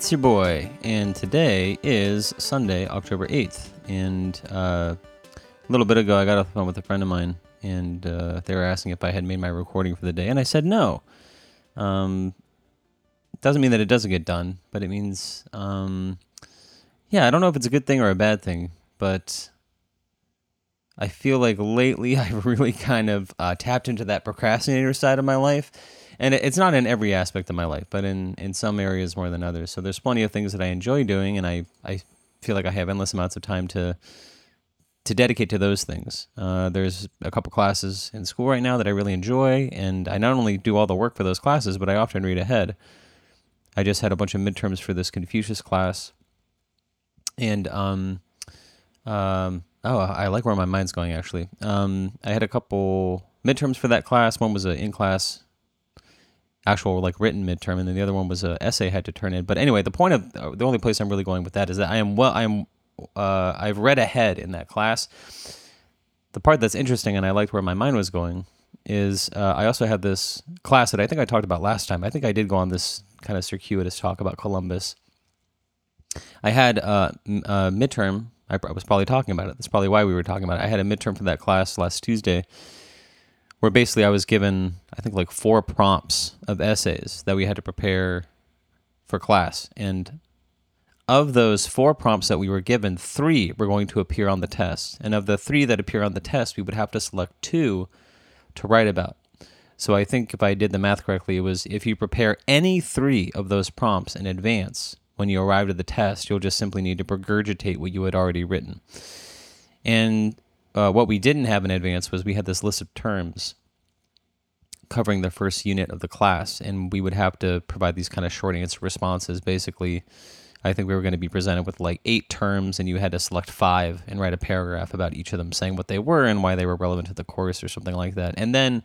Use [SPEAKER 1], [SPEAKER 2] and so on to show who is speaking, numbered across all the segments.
[SPEAKER 1] It's your boy, and today is Sunday, October 8th. And uh, a little bit ago, I got off the phone with a friend of mine, and uh, they were asking if I had made my recording for the day, and I said no. Um, doesn't mean that it doesn't get done, but it means, um, yeah, I don't know if it's a good thing or a bad thing, but I feel like lately I've really kind of uh, tapped into that procrastinator side of my life and it's not in every aspect of my life, but in in some areas more than others. So there's plenty of things that I enjoy doing, and I I feel like I have endless amounts of time to to dedicate to those things. Uh, there's a couple classes in school right now that I really enjoy, and I not only do all the work for those classes, but I often read ahead. I just had a bunch of midterms for this Confucius class, and um, um, oh, I like where my mind's going actually. Um, I had a couple midterms for that class. One was an in class actual like written midterm, and then the other one was a essay I had to turn in. But anyway, the point of uh, the only place I'm really going with that is that I am well, I am uh, I've read ahead in that class. The part that's interesting, and I liked where my mind was going, is uh, I also had this class that I think I talked about last time. I think I did go on this kind of circuitous talk about Columbus. I had uh, a midterm. I was probably talking about it. That's probably why we were talking about it. I had a midterm for that class last Tuesday where basically I was given, I think, like four prompts of essays that we had to prepare for class. And of those four prompts that we were given, three were going to appear on the test. And of the three that appear on the test, we would have to select two to write about. So I think if I did the math correctly, it was if you prepare any three of those prompts in advance, when you arrive at the test, you'll just simply need to regurgitate what you had already written. And uh, what we didn't have in advance was we had this list of terms covering the first unit of the class, and we would have to provide these kind of short answer responses. Basically, I think we were going to be presented with like eight terms, and you had to select five and write a paragraph about each of them, saying what they were and why they were relevant to the course or something like that. And then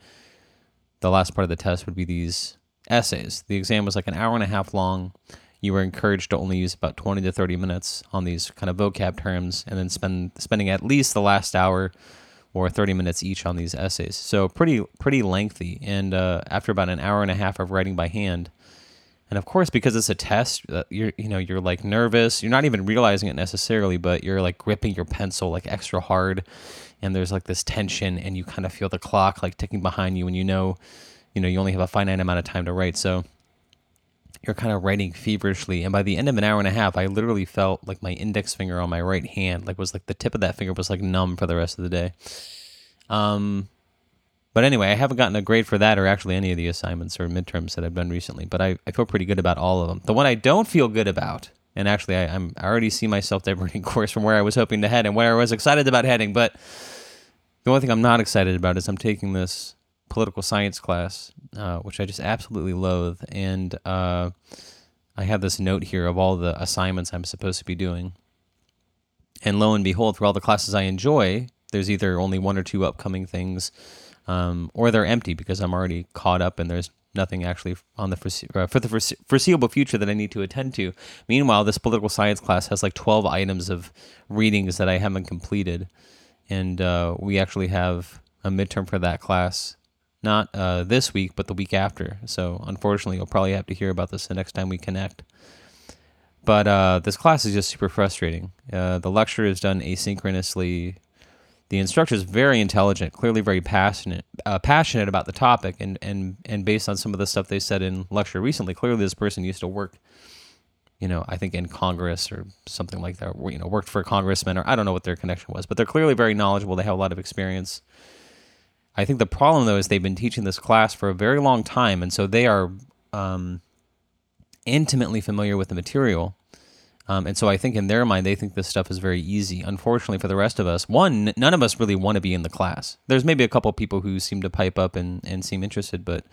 [SPEAKER 1] the last part of the test would be these essays. The exam was like an hour and a half long you were encouraged to only use about 20 to 30 minutes on these kind of vocab terms and then spend spending at least the last hour or 30 minutes each on these essays. So pretty pretty lengthy. And uh, after about an hour and a half of writing by hand and of course because it's a test uh, you're you know you're like nervous. You're not even realizing it necessarily but you're like gripping your pencil like extra hard. And there's like this tension and you kind of feel the clock like ticking behind you and you know you know you only have a finite amount of time to write. So you're kind of writing feverishly. And by the end of an hour and a half i literally felt like my index finger on my right hand like was like the tip of that finger was like numb for the rest of the day. Um but anyway i haven't gotten a grade for that or actually any of the assignments or midterms that i've done recently but i, I feel pretty good about all of them. The one i don't feel good about and actually I, I'm, I already see myself diverting course from where i was hoping to head and where i was excited about heading but the only thing i'm not excited about is i'm taking this political science class, uh, which I just absolutely loathe. And uh, I have this note here of all the assignments I'm supposed to be doing. And lo and behold, for all the classes I enjoy, there's either only one or two upcoming things, um, or they're empty because I'm already caught up and there's nothing actually on the forese- uh, for the forese- foreseeable future that I need to attend to. Meanwhile, this political science class has like 12 items of readings that I haven't completed, and uh, we actually have a midterm for that class not uh, this week, but the week after. So unfortunately, you'll probably have to hear about this the next time we connect. But uh, this class is just super frustrating. Uh, the lecture is done asynchronously. The instructor is very intelligent, clearly very passionate, uh, passionate about the topic, and and and based on some of the stuff they said in lecture recently, clearly this person used to work, you know, I think in Congress or something like that, or, you know, worked for a congressman, or I don't know what their connection was, but they're clearly very knowledgeable. They have a lot of experience I think the problem though is they've been teaching this class for a very long time, and so they are um, intimately familiar with the material. Um, and so I think in their mind, they think this stuff is very easy. Unfortunately for the rest of us, one, none of us really want to be in the class. There's maybe a couple people who seem to pipe up and, and seem interested, but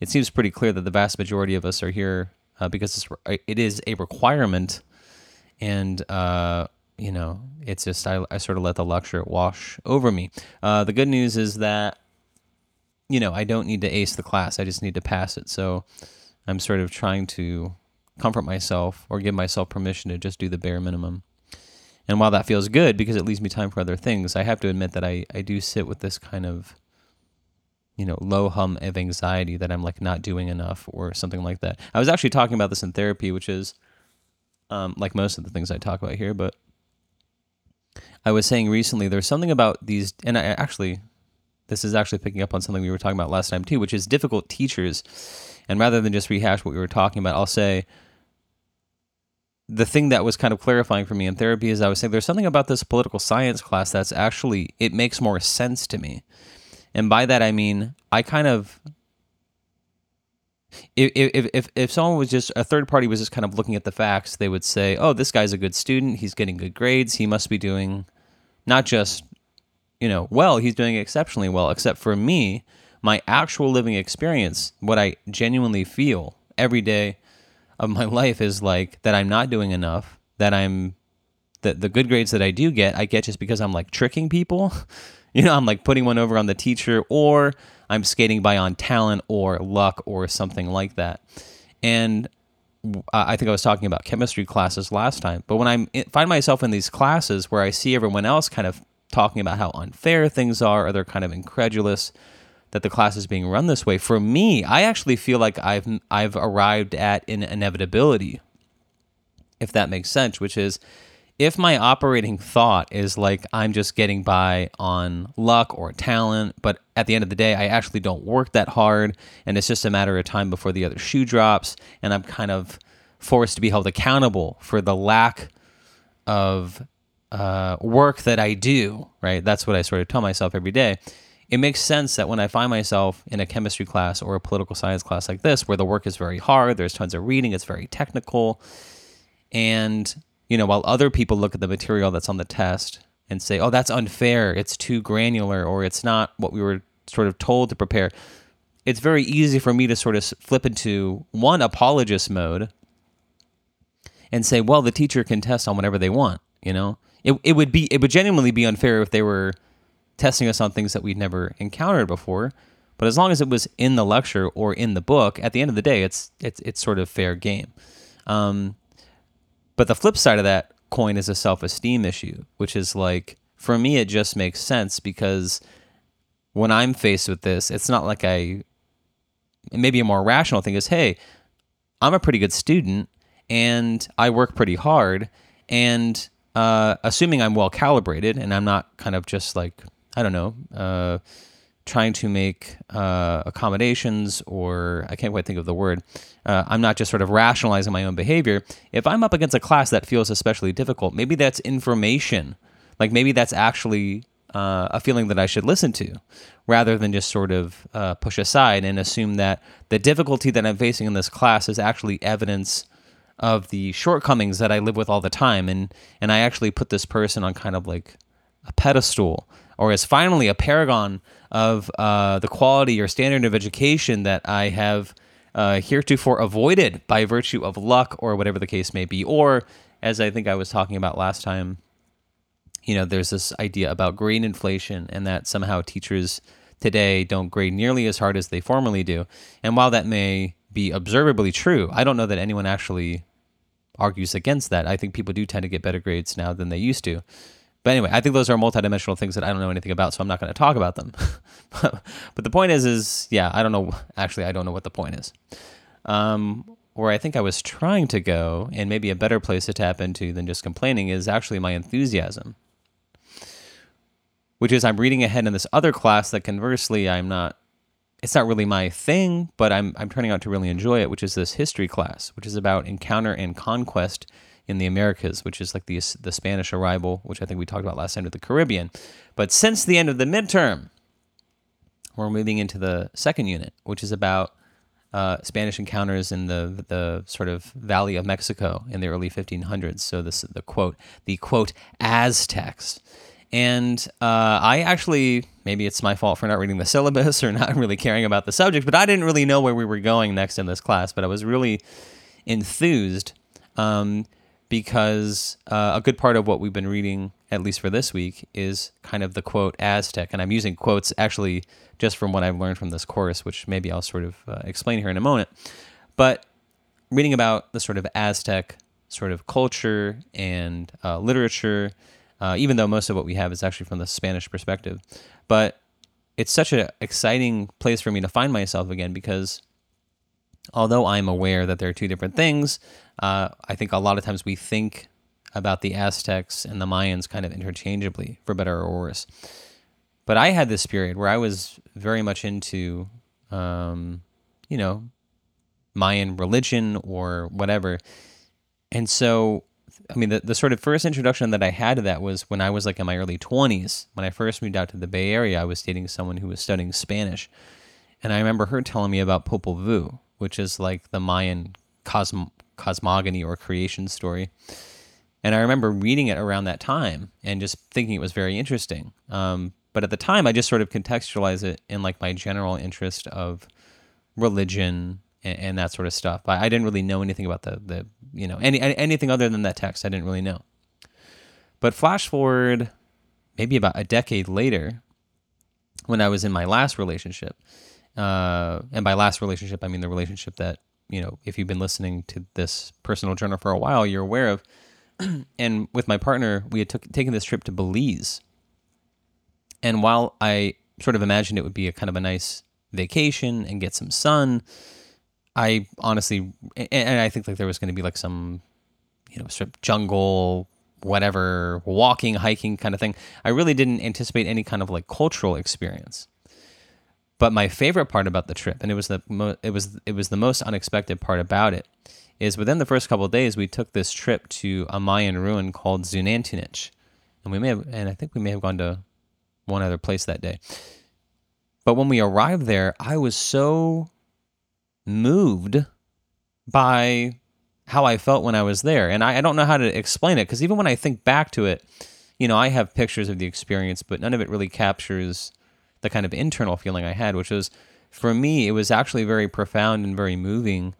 [SPEAKER 1] it seems pretty clear that the vast majority of us are here uh, because it's, it is a requirement. And uh, you know, it's just I, I sort of let the luxury wash over me. Uh, the good news is that you know I don't need to ace the class; I just need to pass it. So I'm sort of trying to comfort myself or give myself permission to just do the bare minimum. And while that feels good because it leaves me time for other things, I have to admit that I, I do sit with this kind of you know, low hum of anxiety that I'm like not doing enough or something like that. I was actually talking about this in therapy, which is um, like most of the things I talk about here, but I was saying recently there's something about these, and I actually, this is actually picking up on something we were talking about last time too, which is difficult teachers. And rather than just rehash what we were talking about, I'll say the thing that was kind of clarifying for me in therapy is I was saying there's something about this political science class that's actually, it makes more sense to me. And by that, I mean, I kind of if, if, if, if someone was just a third party was just kind of looking at the facts, they would say, "Oh, this guy's a good student. He's getting good grades. He must be doing not just you know well. He's doing exceptionally well. Except for me, my actual living experience, what I genuinely feel every day of my life is like that I'm not doing enough. That I'm that the good grades that I do get, I get just because I'm like tricking people. you know, I'm like putting one over on the teacher or I'm skating by on talent or luck or something like that. And I think I was talking about chemistry classes last time, but when I find myself in these classes where I see everyone else kind of talking about how unfair things are, or they're kind of incredulous that the class is being run this way, for me, I actually feel like I've I've arrived at an inevitability, if that makes sense, which is if my operating thought is like I'm just getting by on luck or talent, but at the end of the day, I actually don't work that hard, and it's just a matter of time before the other shoe drops, and I'm kind of forced to be held accountable for the lack of uh, work that I do, right? That's what I sort of tell myself every day. It makes sense that when I find myself in a chemistry class or a political science class like this, where the work is very hard, there's tons of reading, it's very technical, and you know, while other people look at the material that's on the test and say, oh, that's unfair, it's too granular, or it's not what we were sort of told to prepare, it's very easy for me to sort of flip into one apologist mode and say, well, the teacher can test on whatever they want, you know? It, it would be it would genuinely be unfair if they were testing us on things that we'd never encountered before. But as long as it was in the lecture or in the book, at the end of the day, it's it's it's sort of fair game. Um, but the flip side of that coin is a self esteem issue, which is like, for me, it just makes sense because when I'm faced with this, it's not like I, maybe a more rational thing is, hey, I'm a pretty good student and I work pretty hard. And uh, assuming I'm well calibrated and I'm not kind of just like, I don't know, uh, trying to make uh, accommodations, or I can't quite think of the word. Uh, I'm not just sort of rationalizing my own behavior. If I'm up against a class that feels especially difficult, maybe that's information. Like maybe that's actually uh, a feeling that I should listen to, rather than just sort of uh, push aside and assume that the difficulty that I'm facing in this class is actually evidence of the shortcomings that I live with all the time, and and I actually put this person on kind of like a pedestal or as finally a paragon of uh, the quality or standard of education that I have uh, heretofore avoided by virtue of luck or whatever the case may be. Or, as I think I was talking about last time, you know, there's this idea about grade inflation and that somehow teachers today don't grade nearly as hard as they formerly do. And while that may be observably true, I don't know that anyone actually argues against that. I think people do tend to get better grades now than they used to. But anyway, I think those are multidimensional things that I don't know anything about, so I'm not going to talk about them. but the point is, is yeah, I don't know. Actually, I don't know what the point is. Um, where I think I was trying to go, and maybe a better place to tap into than just complaining, is actually my enthusiasm. Which is, I'm reading ahead in this other class that conversely, I'm not. It's not really my thing, but I'm I'm turning out to really enjoy it, which is this history class, which is about encounter and conquest in the Americas, which is like the the Spanish arrival, which I think we talked about last time to the Caribbean. But since the end of the midterm, we're moving into the second unit, which is about uh, Spanish encounters in the the sort of Valley of Mexico in the early 1500s. So this the quote the quote Aztecs. And uh, I actually, maybe it's my fault for not reading the syllabus or not really caring about the subject, but I didn't really know where we were going next in this class. But I was really enthused um, because uh, a good part of what we've been reading, at least for this week, is kind of the quote Aztec. And I'm using quotes actually just from what I've learned from this course, which maybe I'll sort of uh, explain here in a moment. But reading about the sort of Aztec sort of culture and uh, literature, uh, even though most of what we have is actually from the Spanish perspective. But it's such an exciting place for me to find myself again because although I'm aware that there are two different things, uh, I think a lot of times we think about the Aztecs and the Mayans kind of interchangeably, for better or worse. But I had this period where I was very much into, um, you know, Mayan religion or whatever. And so, I mean, the, the sort of first introduction that I had to that was when I was like in my early 20s. When I first moved out to the Bay Area, I was dating someone who was studying Spanish. And I remember her telling me about Popol Vuh, which is like the Mayan cosm- cosmogony or creation story. And I remember reading it around that time and just thinking it was very interesting. Um, but at the time, I just sort of contextualized it in like my general interest of religion and, and that sort of stuff. I, I, didn't really know anything about the the you know any anything other than that text. I didn't really know. But flash forward, maybe about a decade later, when I was in my last relationship, uh, and by last relationship, I mean the relationship that, you know, if you've been listening to this personal journal for a while, you're aware of. and with my partner, we had took, taken this trip to Belize. And while I sort of imagined it would be a kind of a nice vacation and get some sun, I honestly, and I think like there was going to be like some, you know, sort of jungle, whatever, walking, hiking kind of thing. I really didn't anticipate any kind of like cultural experience. But my favorite part about the trip, and it was the mo- it was it was the most unexpected part about it, is within the first couple days we took this trip to a Mayan ruin called Xunantunich, and we may have, and I think we may have gone to one other place that day. But when we arrived there, I was so moved by how I felt when I was there, and I, I don't know how to explain it because even when I think back to it, you know, I have pictures of the experience, but none of it really captures the kind of internal feeling I had, which was for me, it was actually very profound and very moving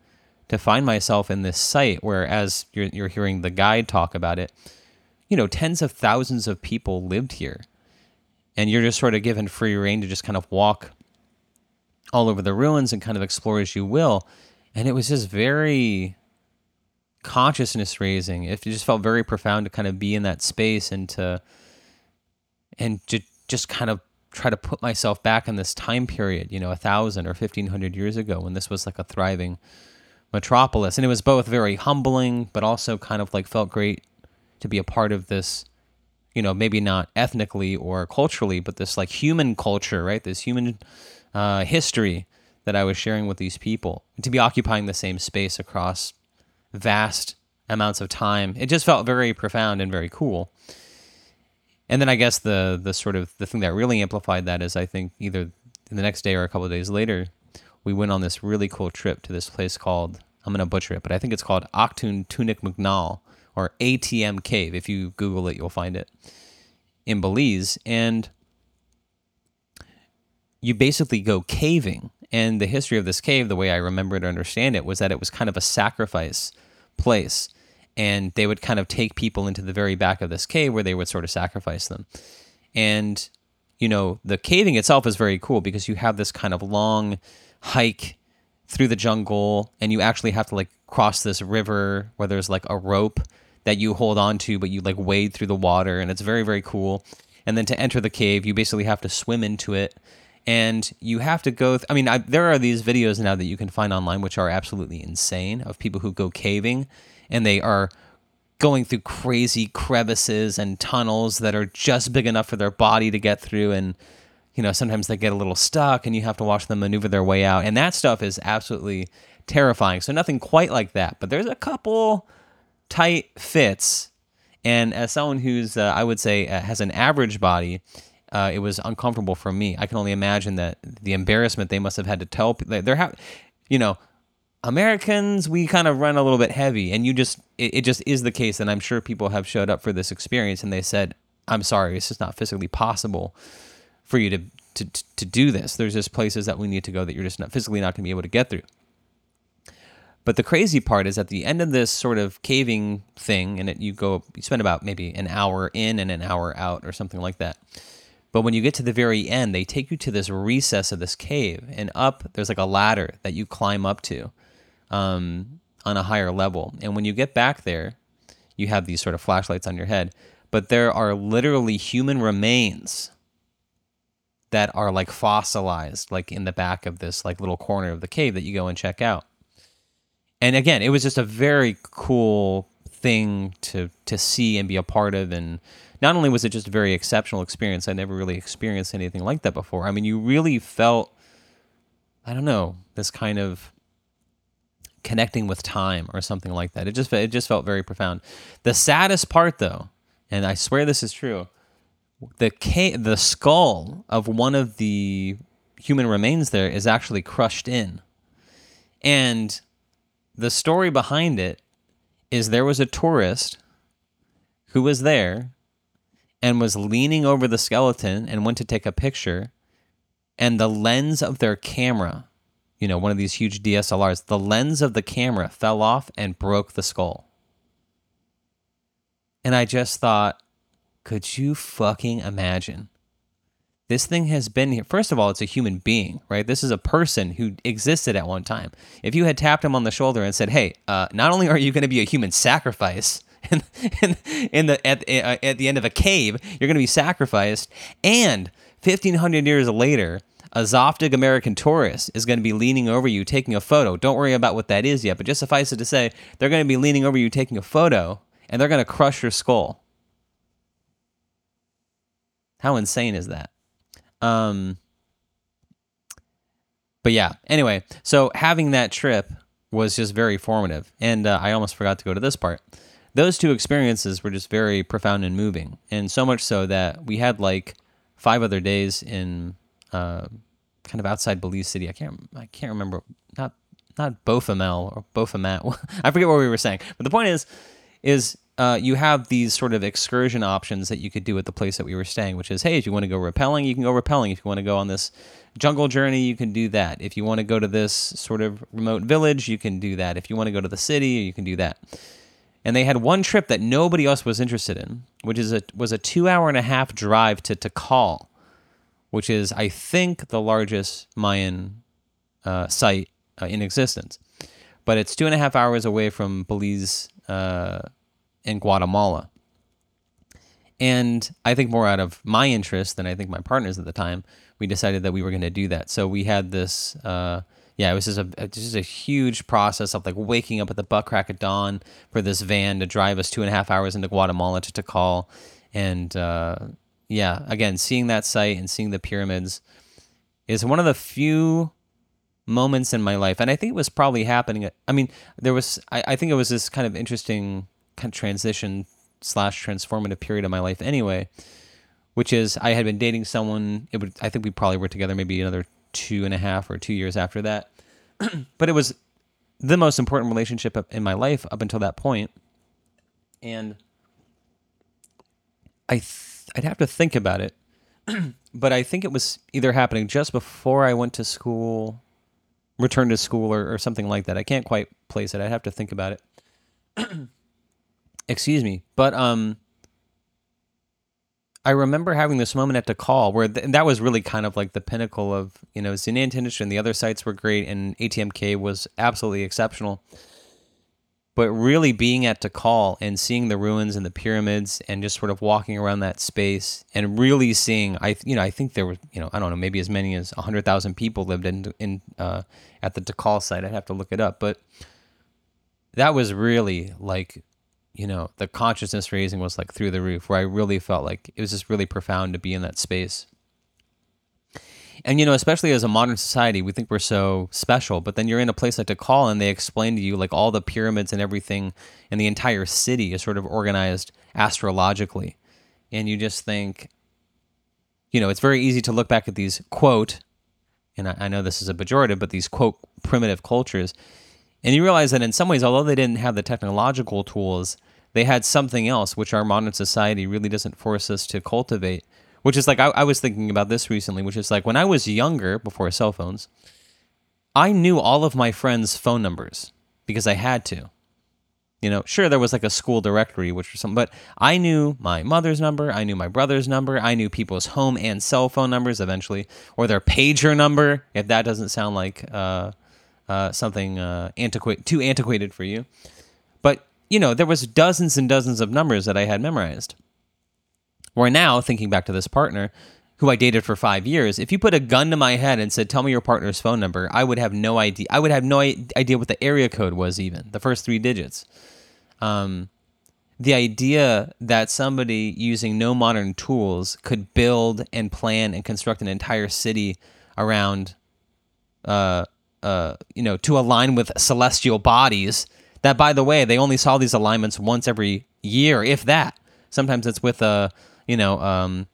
[SPEAKER 1] to find myself in this site where, as you're, you're hearing the guide talk about it, you know, tens of thousands of people lived here. And you're just sort of given free rein to just kind of walk all over the ruins and kind of explore as you will. And it was just very consciousness raising. It just felt very profound to kind of be in that space and to and to just kind of try to put myself back in this time period, you know, a thousand or fifteen hundred years ago when this was like a thriving metropolis. And it was both very humbling, but also kind of like felt great to be a part of this, you know, maybe not ethnically or culturally, but this like human culture, right? This human uh, history that I was sharing with these people. And to be occupying the same space across vast amounts of time, it just felt very profound and very cool. And then I guess the the sort of the thing that really amplified that is I think either the next day or a couple of days later, we went on this really cool trip to this place called I'm gonna butcher it, but I think it's called Octun Tunik McNall or ATM Cave. If you Google it, you'll find it in Belize, and you basically go caving. And the history of this cave, the way I remember to understand it, was that it was kind of a sacrifice place and they would kind of take people into the very back of this cave where they would sort of sacrifice them. And you know, the caving itself is very cool because you have this kind of long hike through the jungle and you actually have to like cross this river where there's like a rope that you hold on to but you like wade through the water and it's very very cool. And then to enter the cave, you basically have to swim into it and you have to go. Th- I mean, I, there are these videos now that you can find online, which are absolutely insane, of people who go caving and they are going through crazy crevices and tunnels that are just big enough for their body to get through. And you know sometimes they get a little stuck and you have to watch them maneuver their way out. And that stuff is absolutely terrifying. So nothing quite like that. But there's a couple tight fits. And as someone who's uh, i would say uh, has an average body uh, it was uncomfortable for me. I can only imagine that the embarrassment they must have had to tell they're ha- you know Americans, we kind of run a little bit heavy, and you just it, it, just is the case. And I'm sure people have showed up for this experience, and they said, "I'm sorry, it's just not physically possible for you to to to do this. There's just places that we need to go that you're just not physically not going to be able to get through." But the crazy part is at the end of this sort of caving thing, and it, you go, you spend about maybe an hour in and an hour out, or something like that. But when you get to the very end, they take you to this recess of this cave, and up there's like a ladder that you climb up to um, on a higher level. And when you get back there, you have these sort of flashlights on your head, but there are literally human remains that are like fossilized, like in the back of this like little corner of the cave that you go and check out. And again, it was just a very cool thing to to see and be a part of and not only was it just a very exceptional experience, I never really experienced anything like that before. I mean, you really felt I don't know, this kind of connecting with time or something like that. It just it just felt very profound. The saddest part though, and I swear this is true, the ca- the skull of one of the human remains there is actually crushed in. And the story behind it is there was a tourist who was there and was leaning over the skeleton and went to take a picture and the lens of their camera you know, one of these huge DSLRs, the lens of the camera fell off and broke the skull. And I just thought, could you fucking imagine? This thing has been here. First of all, it's a human being, right? This is a person who existed at one time. If you had tapped him on the shoulder and said, "Hey, uh, not only are you going to be a human sacrifice in, in, in the at, uh, at the end of a cave, you're going to be sacrificed, and 1500 years later, a Zoftig American tourist is going to be leaning over you taking a photo. Don't worry about what that is yet, but just suffice it to say, they're going to be leaning over you taking a photo and they're going to crush your skull. How insane is that? Um, but yeah, anyway, so having that trip was just very formative. And uh, I almost forgot to go to this part. Those two experiences were just very profound and moving. And so much so that we had like five other days in uh, kind of outside Belize City. I can't I can't remember not not Bofamel or Bofamat. I forget what we were saying. But the point is is uh, you have these sort of excursion options that you could do at the place that we were staying, which is hey, if you want to go rappelling, you can go rappelling. If you want to go on this jungle journey, you can do that. If you want to go to this sort of remote village, you can do that. If you want to go to the city, you can do that. And they had one trip that nobody else was interested in, which is a was a two hour and a half drive to Tikal which is, I think, the largest Mayan uh, site uh, in existence. But it's two and a half hours away from Belize uh, in Guatemala. And I think more out of my interest than I think my partners at the time, we decided that we were going to do that. So we had this, uh, yeah, it was just a just a huge process of like waking up at the butt crack of dawn for this van to drive us two and a half hours into Guatemala to Tikal, and uh, yeah, again, seeing that site and seeing the pyramids is one of the few moments in my life, and I think it was probably happening. I mean, there was, I, I think it was this kind of interesting kind of transition slash transformative period of my life anyway, which is I had been dating someone. It would, I think we probably were together maybe another two and a half or two years after that, but it was the most important relationship in my life up until that point, and I. Th- I'd have to think about it. but I think it was either happening just before I went to school, returned to school, or, or something like that. I can't quite place it. I'd have to think about it. Excuse me. But um, I remember having this moment at Tikal where th- that was really kind of like the pinnacle of, you know, Xunantunich and the other sites were great and ATMK was absolutely exceptional but really being at Tikal and seeing the ruins and the pyramids and just sort of walking around that space and really seeing I you know I think there were you know I don't know maybe as many as 100,000 people lived in in uh, at the Tikal site. I'd have to look it up but that was really like you know the consciousness raising was like through the roof where I really felt like it was just really profound to be in that space and you know, especially as a modern society, we think we're so special. But then you're in a place like Tikal, and they explain to you like all the pyramids and everything, and the entire city is sort of organized astrologically, and you just think, you know, it's very easy to look back at these quote, and I, I know this is a pejorative, but these quote primitive cultures, and you realize that in some ways, although they didn't have the technological tools, they had something else which our modern society really doesn't force us to cultivate which is like I, I was thinking about this recently, which is like when I was younger, before cell phones, I knew all of my friends' phone numbers because I had to. You know, sure there was like a school directory, which was something, but I knew my mother's number, I knew my brother's number, I knew people's home and cell phone numbers eventually, or their pager number, if that doesn't sound like uh, uh, something uh, antiquate too antiquated for you. But you know, there was dozens and dozens of numbers that I had memorized. Where now, thinking back to this partner, who I dated for five years, if you put a gun to my head and said, "Tell me your partner's phone number," I would have no idea. I would have no idea what the area code was, even the first three digits. Um, the idea that somebody using no modern tools could build and plan and construct an entire city around, uh, uh, you know, to align with celestial bodies. That, by the way, they only saw these alignments once every year, if that. Sometimes it's with a, you know, um,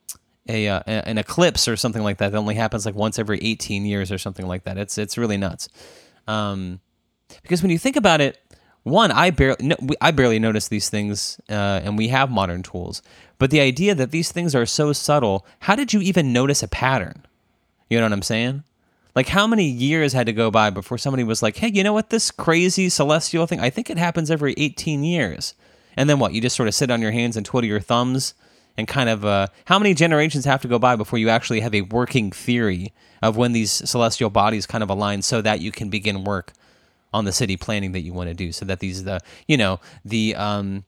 [SPEAKER 1] a, uh, an eclipse or something like that. That only happens like once every 18 years or something like that. It's it's really nuts. Um, because when you think about it, one, I barely, no, I barely notice these things, uh, and we have modern tools. But the idea that these things are so subtle, how did you even notice a pattern? You know what I'm saying? Like, how many years had to go by before somebody was like, hey, you know what? This crazy celestial thing, I think it happens every 18 years. And then what? You just sort of sit on your hands and twiddle your thumbs and kind of, uh, how many generations have to go by before you actually have a working theory of when these celestial bodies kind of align so that you can begin work on the city planning that you want to do so that these the you know the um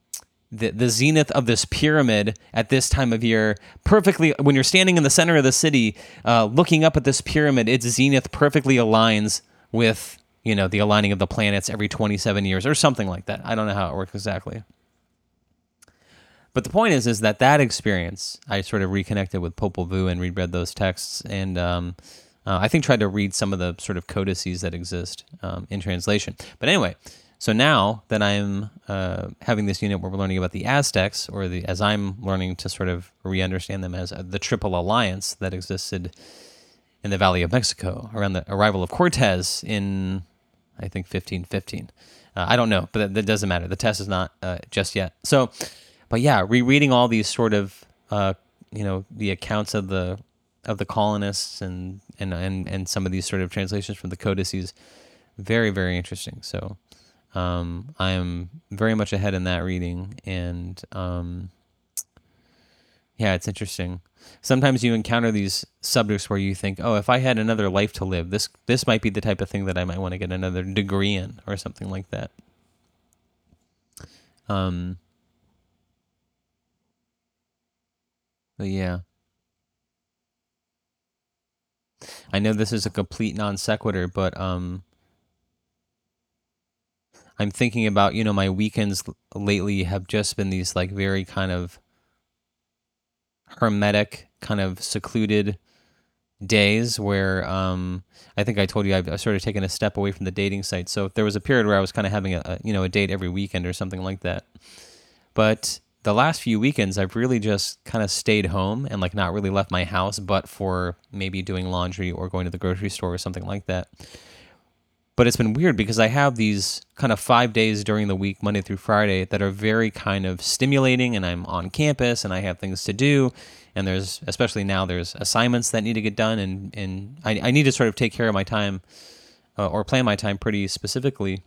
[SPEAKER 1] the, the zenith of this pyramid at this time of year perfectly when you're standing in the center of the city uh, looking up at this pyramid its zenith perfectly aligns with you know the aligning of the planets every 27 years or something like that. I don't know how it works exactly but the point is is that that experience i sort of reconnected with popol vuh and reread those texts and um, uh, I think tried to read some of the sort of codices that exist um, in translation. But anyway, so now that I'm uh, having this unit where we're learning about the Aztecs, or the as I'm learning to sort of re-understand them as uh, the Triple Alliance that existed in the Valley of Mexico around the arrival of Cortez in, I think, 1515. Uh, I don't know, but that, that, doesn't matter. The test is not uh, just yet. So, but yeah, rereading all these sort of, uh, you know, the accounts of the of the colonists and and and and some of these sort of translations from the codices, very very interesting. So um, I am very much ahead in that reading, and um, yeah, it's interesting. Sometimes you encounter these subjects where you think, "Oh, if I had another life to live, this this might be the type of thing that I might want to get another degree in, or something like that." Um. But yeah. I know this is a complete non sequitur, but um, I'm thinking about you know my weekends lately have just been these like very kind of hermetic, kind of secluded days where um, I think I told you I've, I've sort of taken a step away from the dating site. So there was a period where I was kind of having a, a you know a date every weekend or something like that, but the last few weekends I've really just kind of stayed home and like not really left my house but for maybe doing laundry or going to the grocery store or something like that. But it's been weird because I have these kind of 5 days during the week Monday through Friday that are very kind of stimulating and I'm on campus and I have things to do and there's especially now there's assignments that need to get done and and I, I need to sort of take care of my time uh, or plan my time pretty specifically.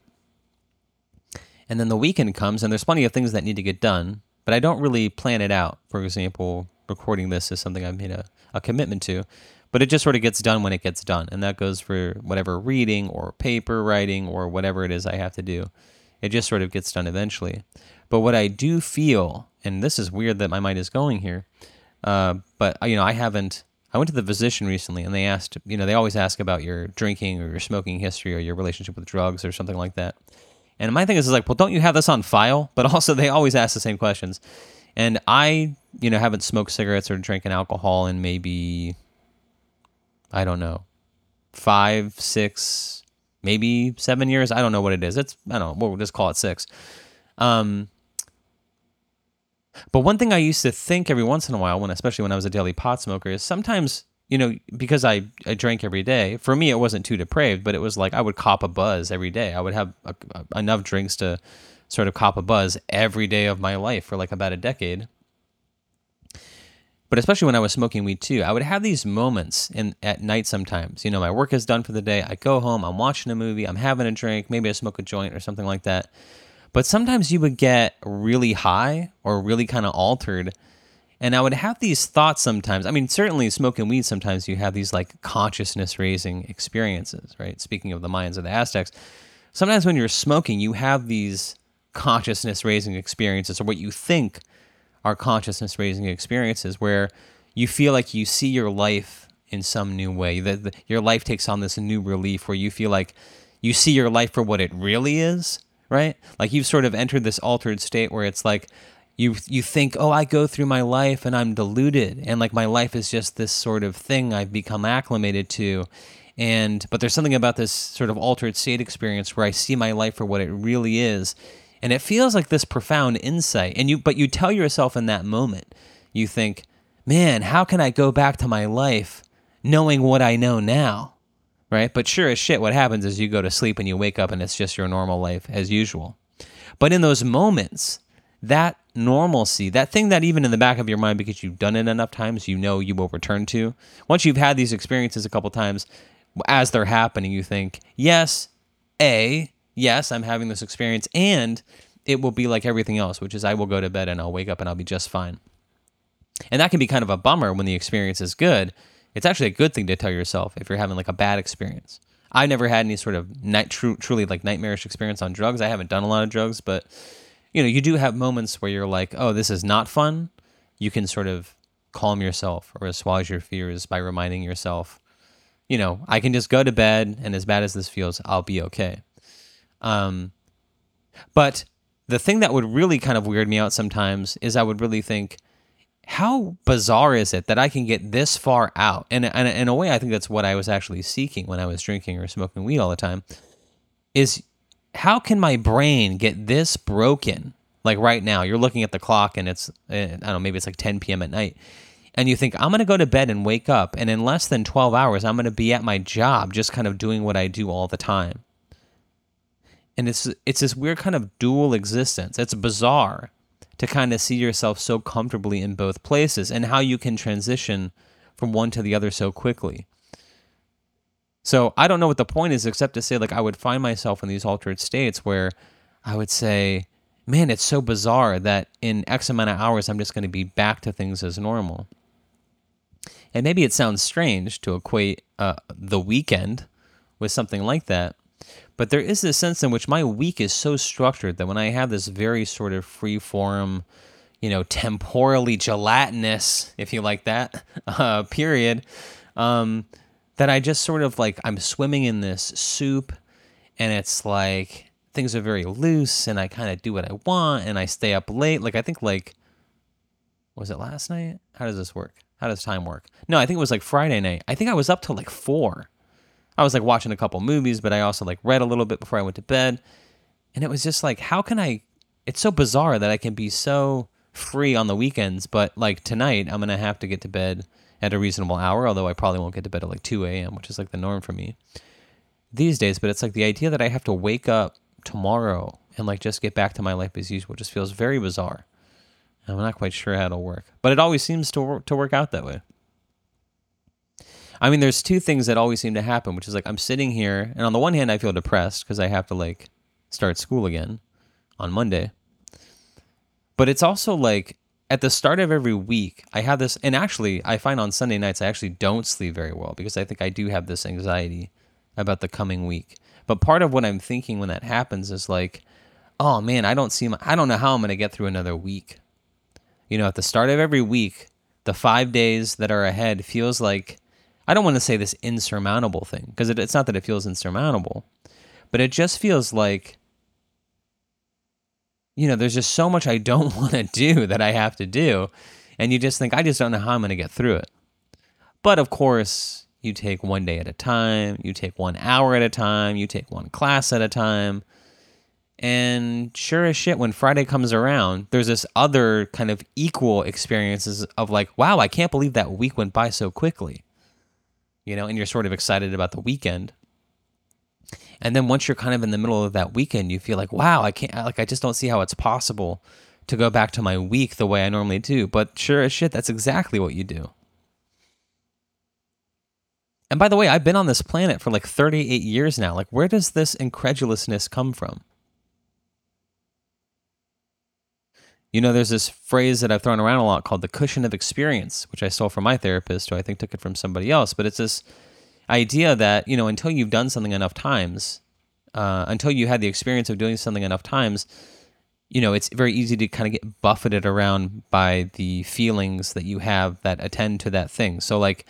[SPEAKER 1] And then the weekend comes and there's plenty of things that need to get done but I don't really plan it out. For example, recording this is something I've made a, a commitment to, but it just sort of gets done when it gets done. And that goes for whatever reading or paper writing or whatever it is I have to do. It just sort of gets done eventually. But what I do feel, and this is weird that my mind is going here, uh, but you know, I haven't. I went to the physician recently, and they asked, you know, they always ask about your drinking or your smoking history or your relationship with drugs or something like that. And my thing is, is like, well, don't you have this on file? But also, they always ask the same questions. And I, you know, haven't smoked cigarettes or drinking alcohol in maybe, I don't know, five, six, maybe seven years. I don't know what it is. It's, I don't know, we'll just call it six. Um, but one thing I used to think every once in a while, when especially when I was a daily pot smoker, is sometimes you know, because I, I drank every day, for me, it wasn't too depraved, but it was like I would cop a buzz every day. I would have a, a, enough drinks to sort of cop a buzz every day of my life for like about a decade. But especially when I was smoking weed too, I would have these moments in at night sometimes. You know, my work is done for the day. I go home, I'm watching a movie, I'm having a drink, maybe I smoke a joint or something like that. But sometimes you would get really high or really kind of altered and I would have these thoughts sometimes. I mean, certainly smoking weed, sometimes you have these like consciousness raising experiences, right? Speaking of the Mayans of the Aztecs, sometimes when you're smoking, you have these consciousness raising experiences, or what you think are consciousness raising experiences, where you feel like you see your life in some new way. That your life takes on this new relief where you feel like you see your life for what it really is, right? Like you've sort of entered this altered state where it's like you you think, "Oh, I go through my life and I'm deluded and like my life is just this sort of thing I've become acclimated to." And but there's something about this sort of altered state experience where I see my life for what it really is. And it feels like this profound insight. And you but you tell yourself in that moment, you think, "Man, how can I go back to my life knowing what I know now?" Right? But sure as shit what happens is you go to sleep and you wake up and it's just your normal life as usual. But in those moments, that normalcy, that thing that even in the back of your mind, because you've done it enough times, you know you will return to. Once you've had these experiences a couple times, as they're happening, you think, yes, A, yes, I'm having this experience, and it will be like everything else, which is I will go to bed and I'll wake up and I'll be just fine. And that can be kind of a bummer when the experience is good. It's actually a good thing to tell yourself if you're having like a bad experience. I've never had any sort of night, truly like nightmarish experience on drugs. I haven't done a lot of drugs, but you know, you do have moments where you're like, oh, this is not fun. You can sort of calm yourself or assuage your fears by reminding yourself, you know, I can just go to bed and as bad as this feels, I'll be okay. Um, but the thing that would really kind of weird me out sometimes is I would really think, how bizarre is it that I can get this far out? And, and in a way, I think that's what I was actually seeking when I was drinking or smoking weed all the time. Is how can my brain get this broken? Like right now, you're looking at the clock and it's, eh, I don't know, maybe it's like 10 p.m. at night. And you think, I'm going to go to bed and wake up. And in less than 12 hours, I'm going to be at my job, just kind of doing what I do all the time. And it's, it's this weird kind of dual existence. It's bizarre to kind of see yourself so comfortably in both places and how you can transition from one to the other so quickly. So I don't know what the point is, except to say, like, I would find myself in these altered states where I would say, man, it's so bizarre that in X amount of hours, I'm just going to be back to things as normal. And maybe it sounds strange to equate uh, the weekend with something like that. But there is this sense in which my week is so structured that when I have this very sort of free form, you know, temporally gelatinous, if you like that, uh, period, um, that I just sort of like I'm swimming in this soup and it's like things are very loose and I kind of do what I want and I stay up late. Like I think like was it last night? How does this work? How does time work? No, I think it was like Friday night. I think I was up till like 4. I was like watching a couple movies, but I also like read a little bit before I went to bed. And it was just like how can I it's so bizarre that I can be so free on the weekends, but like tonight I'm going to have to get to bed at a reasonable hour, although I probably won't get to bed at like 2 a.m., which is like the norm for me these days. But it's like the idea that I have to wake up tomorrow and like just get back to my life as usual just feels very bizarre. I'm not quite sure how it'll work, but it always seems to work, to work out that way. I mean, there's two things that always seem to happen, which is like I'm sitting here, and on the one hand, I feel depressed because I have to like start school again on Monday. But it's also like at the start of every week, I have this, and actually, I find on Sunday nights, I actually don't sleep very well because I think I do have this anxiety about the coming week. But part of what I'm thinking when that happens is like, oh man, I don't see, my, I don't know how I'm going to get through another week. You know, at the start of every week, the five days that are ahead feels like, I don't want to say this insurmountable thing because it, it's not that it feels insurmountable, but it just feels like you know, there's just so much I don't want to do that I have to do. And you just think, I just don't know how I'm going to get through it. But of course, you take one day at a time, you take one hour at a time, you take one class at a time. And sure as shit, when Friday comes around, there's this other kind of equal experiences of like, wow, I can't believe that week went by so quickly. You know, and you're sort of excited about the weekend. And then once you're kind of in the middle of that weekend, you feel like, wow, I can't, like, I just don't see how it's possible to go back to my week the way I normally do. But sure as shit, that's exactly what you do. And by the way, I've been on this planet for like 38 years now. Like, where does this incredulousness come from? You know, there's this phrase that I've thrown around a lot called the cushion of experience, which I stole from my therapist, who I think took it from somebody else. But it's this idea that you know until you've done something enough times, uh, until you had the experience of doing something enough times, you know, it's very easy to kind of get buffeted around by the feelings that you have that attend to that thing. So, like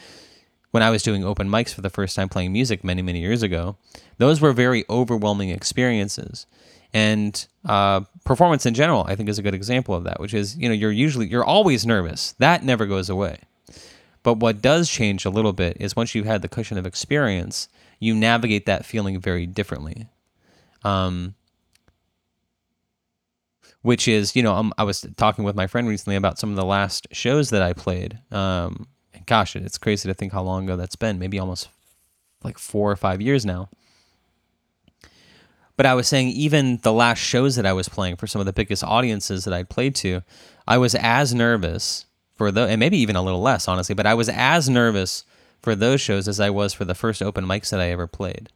[SPEAKER 1] when I was doing open mics for the first time playing music many, many years ago, those were very overwhelming experiences. And uh, performance in general, I think, is a good example of that, which is, you know, you're usually, you're always nervous. That never goes away. But what does change a little bit is once you've had the cushion of experience, you navigate that feeling very differently. Um, which is, you know, um, I was talking with my friend recently about some of the last shows that I played. Um, gosh, it's crazy to think how long ago that's been. Maybe almost like four or five years now. But I was saying, even the last shows that I was playing for some of the biggest audiences that I'd played to, I was as nervous for the, and maybe even a little less, honestly, but I was as nervous for those shows as I was for the first open mics that I ever played.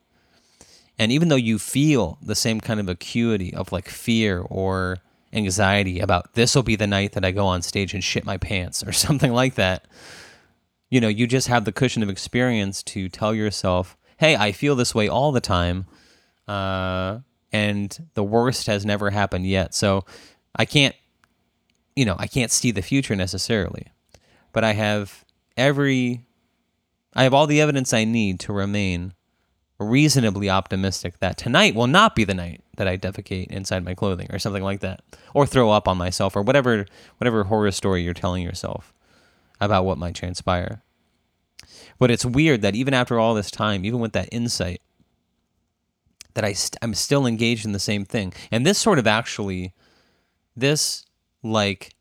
[SPEAKER 1] And even though you feel the same kind of acuity of like fear or anxiety about this will be the night that I go on stage and shit my pants or something like that, you know, you just have the cushion of experience to tell yourself, hey, I feel this way all the time. Uh, and the worst has never happened yet. So I can't, you know, I can't see the future necessarily, but I have every, I have all the evidence I need to remain reasonably optimistic that tonight will not be the night that I defecate inside my clothing or something like that, or throw up on myself or whatever whatever horror story you're telling yourself about what might transpire. But it's weird that even after all this time, even with that insight, that I st- I'm still engaged in the same thing. And this sort of actually, this like,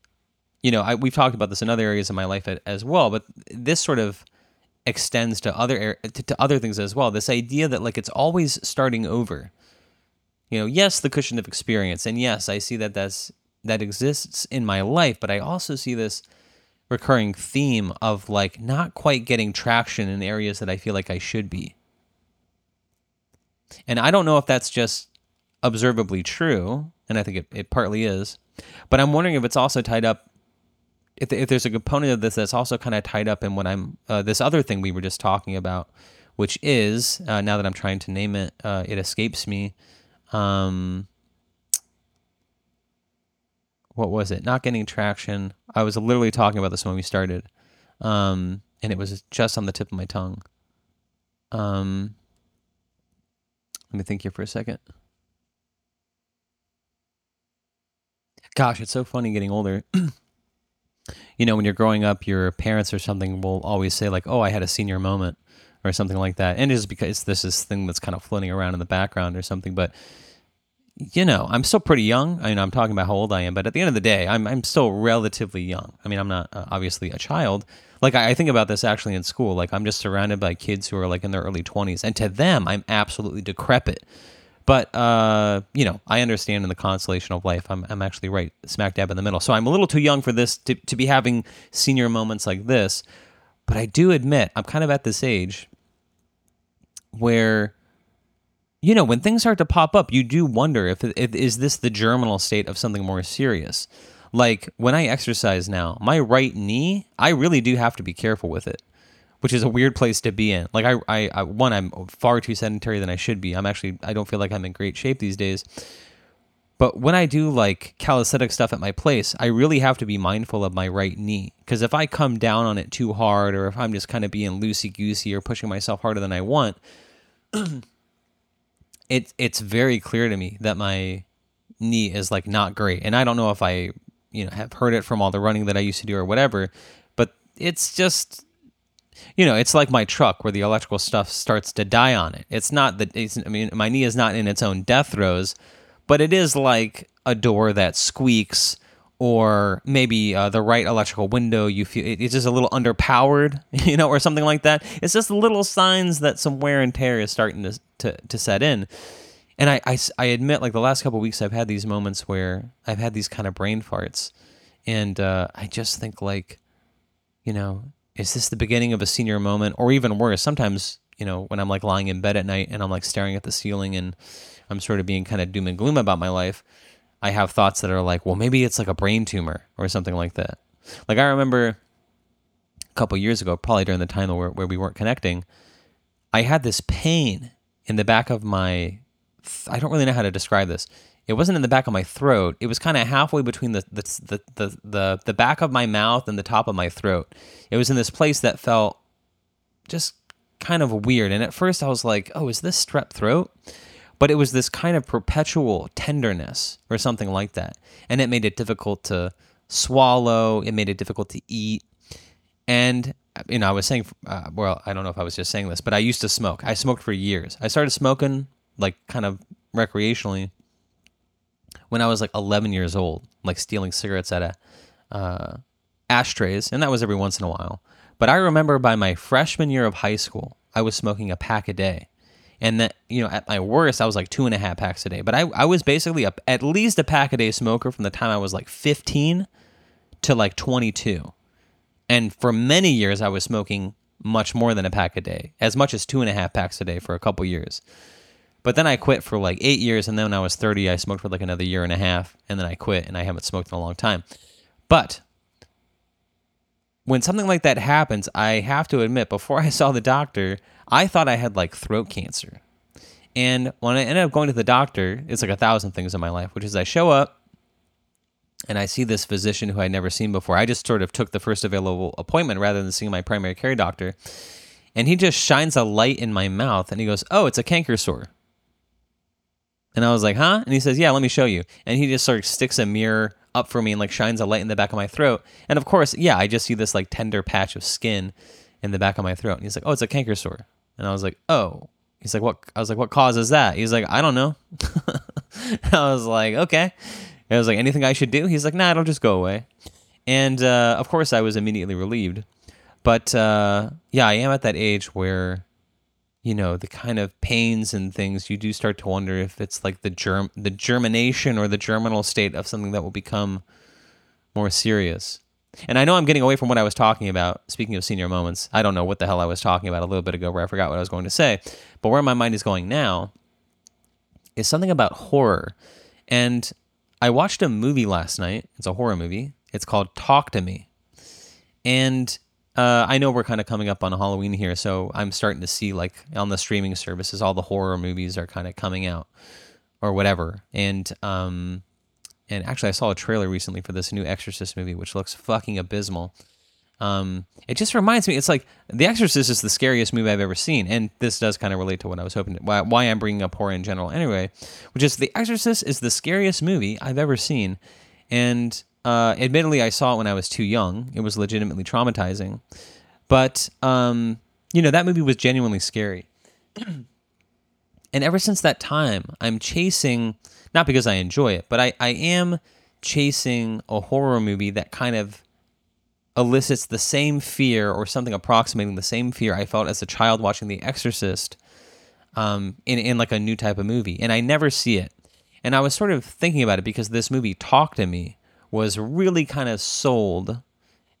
[SPEAKER 1] you know, I, we've talked about this in other areas of my life as well, but this sort of extends to other to, to other things as well. This idea that like it's always starting over. You know, yes, the cushion of experience, and yes, I see that that's that exists in my life, but I also see this recurring theme of like not quite getting traction in areas that I feel like I should be. And I don't know if that's just observably true, and I think it, it partly is, but I'm wondering if it's also tied up if, if there's a component of this that's also kind of tied up in what I'm uh, this other thing we were just talking about, which is uh, now that I'm trying to name it, uh, it escapes me. Um, what was it? Not getting traction. I was literally talking about this when we started, um, and it was just on the tip of my tongue. Um, let me think here for a second. Gosh, it's so funny getting older. you know, when you're growing up, your parents or something will always say like, "Oh, I had a senior moment," or something like that, and it's because this is thing that's kind of floating around in the background or something. But you know, I'm still pretty young. I mean, I'm talking about how old I am, but at the end of the day, I'm I'm still relatively young. I mean, I'm not uh, obviously a child. Like I, I think about this actually in school. Like I'm just surrounded by kids who are like in their early 20s, and to them, I'm absolutely decrepit but uh, you know, I understand in the constellation of life, I'm I'm actually right smack dab in the middle. So I'm a little too young for this to to be having senior moments like this. But I do admit I'm kind of at this age where you know when things start to pop up you do wonder if, if is this the germinal state of something more serious like when i exercise now my right knee i really do have to be careful with it which is a weird place to be in. Like I, I, I, one, I'm far too sedentary than I should be. I'm actually, I don't feel like I'm in great shape these days. But when I do like calisthenic stuff at my place, I really have to be mindful of my right knee because if I come down on it too hard, or if I'm just kind of being loosey goosey or pushing myself harder than I want, it it's very clear to me that my knee is like not great. And I don't know if I, you know, have heard it from all the running that I used to do or whatever, but it's just you know, it's like my truck where the electrical stuff starts to die on it. It's not that it's, I mean, my knee is not in its own death throes, but it is like a door that squeaks or maybe uh, the right electrical window you feel it's just a little underpowered you know or something like that. It's just little signs that some wear and tear is starting to, to, to set in. And I, I, I admit like the last couple weeks i've had these moments where i've had these kind of brain farts. And uh, i just think like you know is this the beginning of a senior moment or even worse sometimes you know when i'm like lying in bed at night and i'm like staring at the ceiling and i'm sort of being kind of doom and gloom about my life i have thoughts that are like well maybe it's like a brain tumor or something like that like i remember a couple years ago probably during the time where, where we weren't connecting i had this pain in the back of my I don't really know how to describe this. It wasn't in the back of my throat. It was kind of halfway between the the, the the the back of my mouth and the top of my throat. It was in this place that felt just kind of weird. And at first I was like, "Oh, is this strep throat?" But it was this kind of perpetual tenderness or something like that. And it made it difficult to swallow, it made it difficult to eat. And you know, I was saying, uh, well, I don't know if I was just saying this, but I used to smoke. I smoked for years. I started smoking like kind of recreationally when I was like 11 years old, like stealing cigarettes at a uh, ashtrays, and that was every once in a while. But I remember by my freshman year of high school, I was smoking a pack a day. And that, you know, at my worst, I was like two and a half packs a day. But I, I was basically a, at least a pack a day smoker from the time I was like 15 to like 22. And for many years, I was smoking much more than a pack a day, as much as two and a half packs a day for a couple years. But then I quit for like eight years, and then when I was 30, I smoked for like another year and a half, and then I quit, and I haven't smoked in a long time. But when something like that happens, I have to admit, before I saw the doctor, I thought I had like throat cancer. And when I ended up going to the doctor, it's like a thousand things in my life, which is I show up and I see this physician who I'd never seen before. I just sort of took the first available appointment rather than seeing my primary care doctor. And he just shines a light in my mouth and he goes, Oh, it's a canker sore. And I was like, huh? And he says, yeah, let me show you. And he just sort of sticks a mirror up for me and like shines a light in the back of my throat. And of course, yeah, I just see this like tender patch of skin in the back of my throat. And he's like, oh, it's a canker sore. And I was like, oh. He's like, what? I was like, what causes that? He's like, I don't know. I was like, okay. I was like, anything I should do? He's like, nah, it'll just go away. And uh, of course, I was immediately relieved. But uh, yeah, I am at that age where you know the kind of pains and things you do start to wonder if it's like the germ the germination or the germinal state of something that will become more serious. And i know i'm getting away from what i was talking about. Speaking of senior moments i don't know what the hell i was talking about a little bit ago where i forgot what i was going to say. But where my mind is going now is something about horror. And i watched a movie last night. It's a horror movie. It's called talk to me. And uh, I know we're kind of coming up on Halloween here, so I'm starting to see like on the streaming services, all the horror movies are kind of coming out or whatever. And um, and actually, I saw a trailer recently for this new Exorcist movie, which looks fucking abysmal. Um, it just reminds me, it's like The Exorcist is the scariest movie I've ever seen, and this does kind of relate to what I was hoping, to, why, why I'm bringing up horror in general anyway, which is The Exorcist is the scariest movie I've ever seen, and uh, admittedly, I saw it when I was too young. It was legitimately traumatizing, but um, you know that movie was genuinely scary. and ever since that time, I'm chasing not because I enjoy it, but I, I am chasing a horror movie that kind of elicits the same fear or something approximating the same fear I felt as a child watching The Exorcist um, in, in like a new type of movie. And I never see it. And I was sort of thinking about it because this movie talk to me was really kind of sold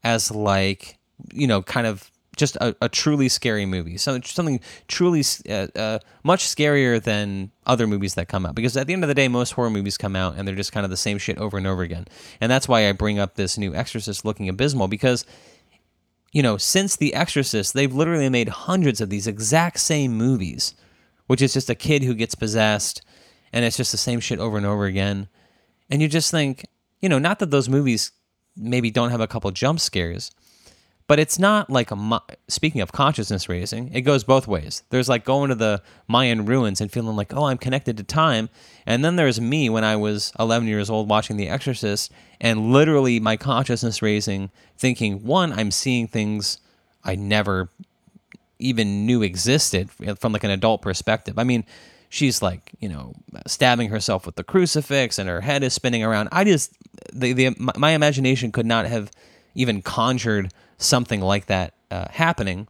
[SPEAKER 1] as like you know kind of just a, a truly scary movie. So something truly uh, uh, much scarier than other movies that come out. Because at the end of the day most horror movies come out and they're just kind of the same shit over and over again. And that's why i bring up this new exorcist looking abysmal because you know since the exorcist they've literally made hundreds of these exact same movies which is just a kid who gets possessed and it's just the same shit over and over again. And you just think you know, not that those movies maybe don't have a couple jump scares, but it's not like a speaking of consciousness raising it goes both ways. There's like going to the mayan ruins and feeling like oh i'm connected to time. And then there's me when i was 11 years old watching the exorcist and literally my consciousness raising thinking one i'm seeing things i never even knew existed eh, from like an adult perspective. I mean she's like you know stabbing herself with the crucifix and her head is spinning around. I just the, the my imagination could not have even conjured something like that uh, happening.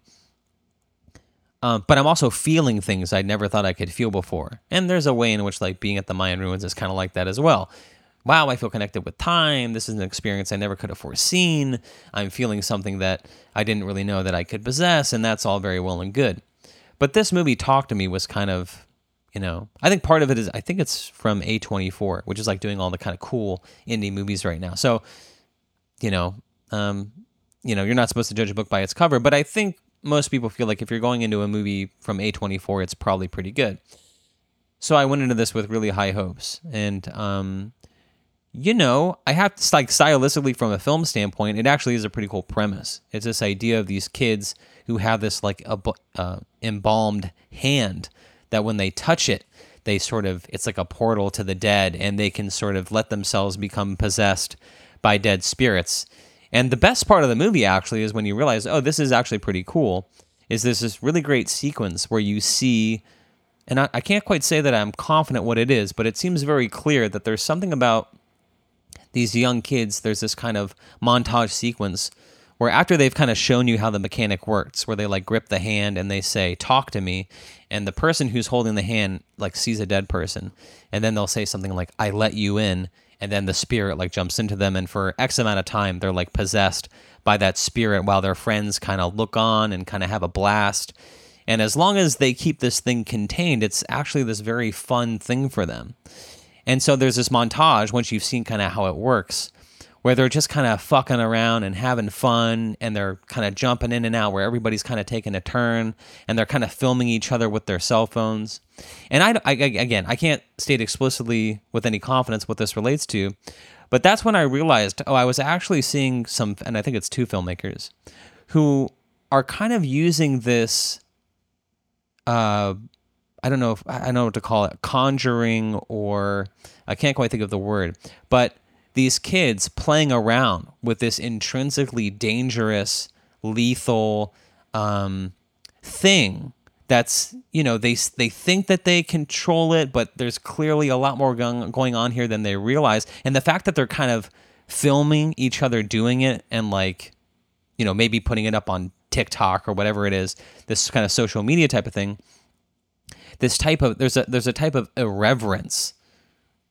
[SPEAKER 1] Um, but i'm also feeling things i never thought i could feel before. And there's a way in which like being at the mayan ruins is kind of like that as well. Wow i feel connected with time. This is an experience i never could have foreseen. I'm feeling something that i didn't really know that i could possess and that's all very well and good. But this movie talk to me was kind of you know? I think part of it is i think it's from a24 which is like doing all the kind of cool indie movies right now. So you know um you know you're not supposed to judge a book by its cover but i think most people feel like if you're going into a movie from a24 it's probably pretty good. So I went into this with really high hopes, and um, you know, I have to like stylistically from a film standpoint, it actually is a pretty cool premise. It's this idea of these kids who have this like a uh, embalmed hand that when they touch it, they sort of it's like a portal to the dead, and they can sort of let themselves become possessed by dead spirits. And the best part of the movie actually is when you realize, oh, this is actually pretty cool. Is there's this really great sequence where you see, and I, I can't quite say that I'm confident what it is, but it seems very clear that there's something about these young kids, there's this kind of montage sequence where after they've kind of shown you how the mechanic works, where they like grip the hand and they say, talk to me. And the person who's holding the hand like sees a dead person. And then they'll say something like, I let you in. And then the spirit like jumps into them. And for X amount of time, they're like possessed by that spirit while their friends kind of look on and kind of have a blast. And as long as they keep this thing contained, it's actually this very fun thing for them. And so there's this montage once you've seen kind of how it works, where they're just kind of fucking around and having fun, and they're kind of jumping in and out, where everybody's kind of taking a turn, and they're kind of filming each other with their cell phones. And I, I again, I can't state explicitly with any confidence what this relates to, but that's when I realized, oh, I was actually seeing some, and I think it's two filmmakers who are kind of using this. Uh, I don't know if I don't know what to call it, conjuring or I can't quite think of the word, but these kids playing around with this intrinsically dangerous, lethal um, thing that's you know they they think that they control it, but there's clearly a lot more going going on here than they realize, and the fact that they're kind of filming each other doing it and like you know maybe putting it up on TikTok or whatever it is, this kind of social media type of thing this type of there's a there's a type of irreverence,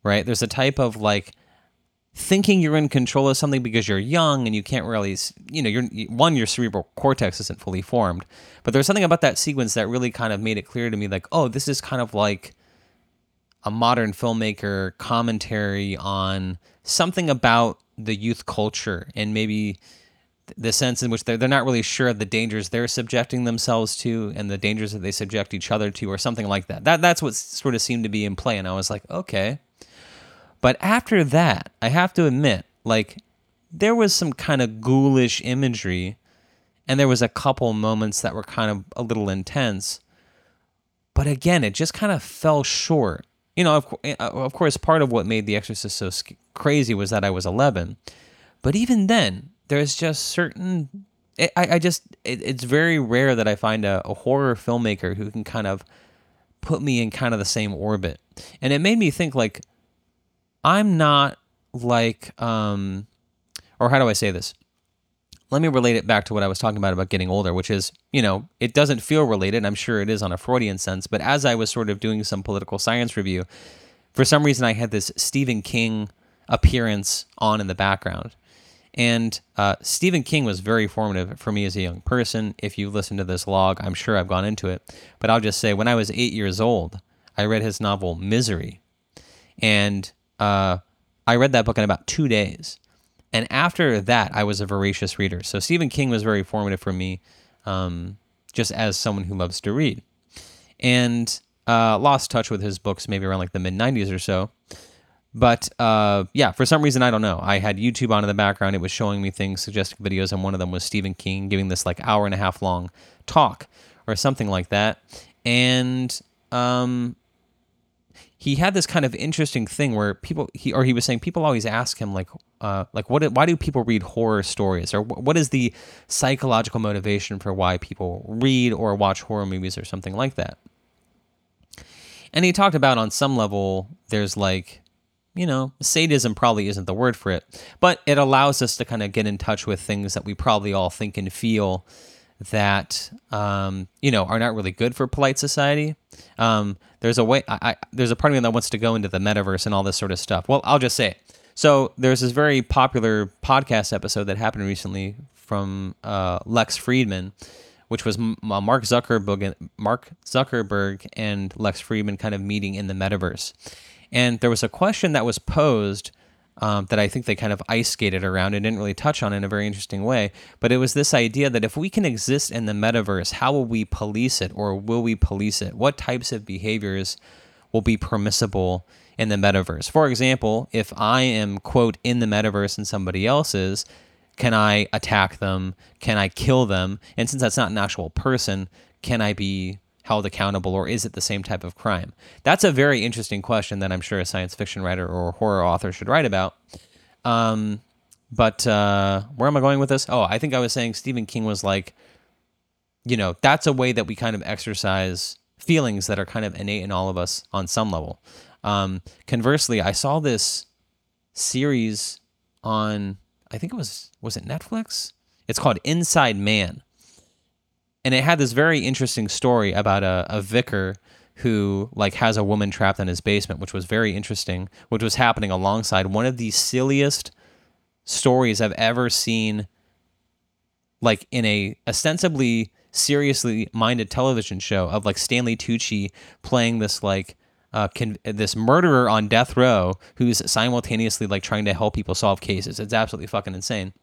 [SPEAKER 1] right? There's a type of like thinking you're in control of something because you're young and you can't really you know you're one your cerebral cortex isn't fully formed but there's something about that sequence that really kind of made it clear to me like oh this is kind of like a modern filmmaker commentary on something about the youth culture and maybe the sense in which they're, they're not really sure of the dangers they're subjecting themselves to and the dangers that they subject each other to or something like that. that that's what sort of seemed to be in play and i was like okay but after that i have to admit like there was some kind of ghoulish imagery and there was a couple moments that were kind of a little intense. But again it just kind of fell short. You know of, eh, of course part of what made the exorcist so crazy was that i was 11 but even then there's just certain I, I just it, it's very rare that I find a, a horror filmmaker who can kind of put me in kind of the same orbit. And it made me think like I'm not like um or how do I say this? Let me relate it back to what I was talking about about getting older, which is, you know, it doesn't feel related. I'm sure it is on a Freudian sense, but as I was sort of doing some political science review, for some reason I had this Stephen King appearance on in the background. And uh, Stephen King was very formative for me as a young person. If you listen to this log, I'm sure I've gone into it. But I'll just say, when I was eight years old, I read his novel Misery. And uh, I read that book in about two days. And after that, I was a voracious reader. So Stephen King was very formative for me, um, just as someone who loves to read. And uh, lost touch with his books maybe around like the mid 90s or so. But uh, yeah, for some reason, I don't know. I had YouTube on in the background. It was showing me things, suggesting videos, and one of them was Stephen King giving this like hour and a half long talk or something like that. And um, he had this kind of interesting thing where people he or he was saying people always ask him like uh, like what why do people read horror stories or what is the psychological motivation for why people read or watch horror movies or something like that. And he talked about on some level there's like you know, sadism probably isn't the word for it, but it allows us to kind of get in touch with things that we probably all think and feel that um, you know are not really good for polite society. Um, there's a way. I, I, there's a part of me that wants to go into the metaverse and all this sort of stuff. Well, I'll just say it. So there's this very popular podcast episode that happened recently from uh, Lex Fridman, which was uh, Mark Zuckerberg, Mark Zuckerberg and Lex Fridman kind of meeting in the metaverse. And there was a question that was posed um, that I think they kind of ice skated around and didn't really touch on in a very interesting way. But it was this idea that if we can exist in the metaverse, how will we police it or will we police it? What types of behaviors will be permissible in the metaverse. For example, if I am, quote, in the metaverse and somebody else is, can I attack them? Can I kill them? And since that's not an actual person, can I be held accountable or is it the same type of crime? That's a very interesting question that I'm sure a science fiction writer or horror author should write about. Um, but uh, where am I going with this? Oh, I think I was saying Stephen King was like, you know, that's a way that we kind of exercise feelings that are kind of innate in all of us on some level. Um, conversely, I saw this series on, I think it was, was it Netflix? It's called Inside Man. And it had this very interesting story about a, a vicar who like has a woman trapped in his basement, which was very interesting, which was happening alongside one of the silliest stories I've ever seen like in a ostensibly seriously minded television show of like Stanley Tucci playing this like uh, con- this murderer on death row who's simultaneously like trying to help people solve cases. It's absolutely fucking insane.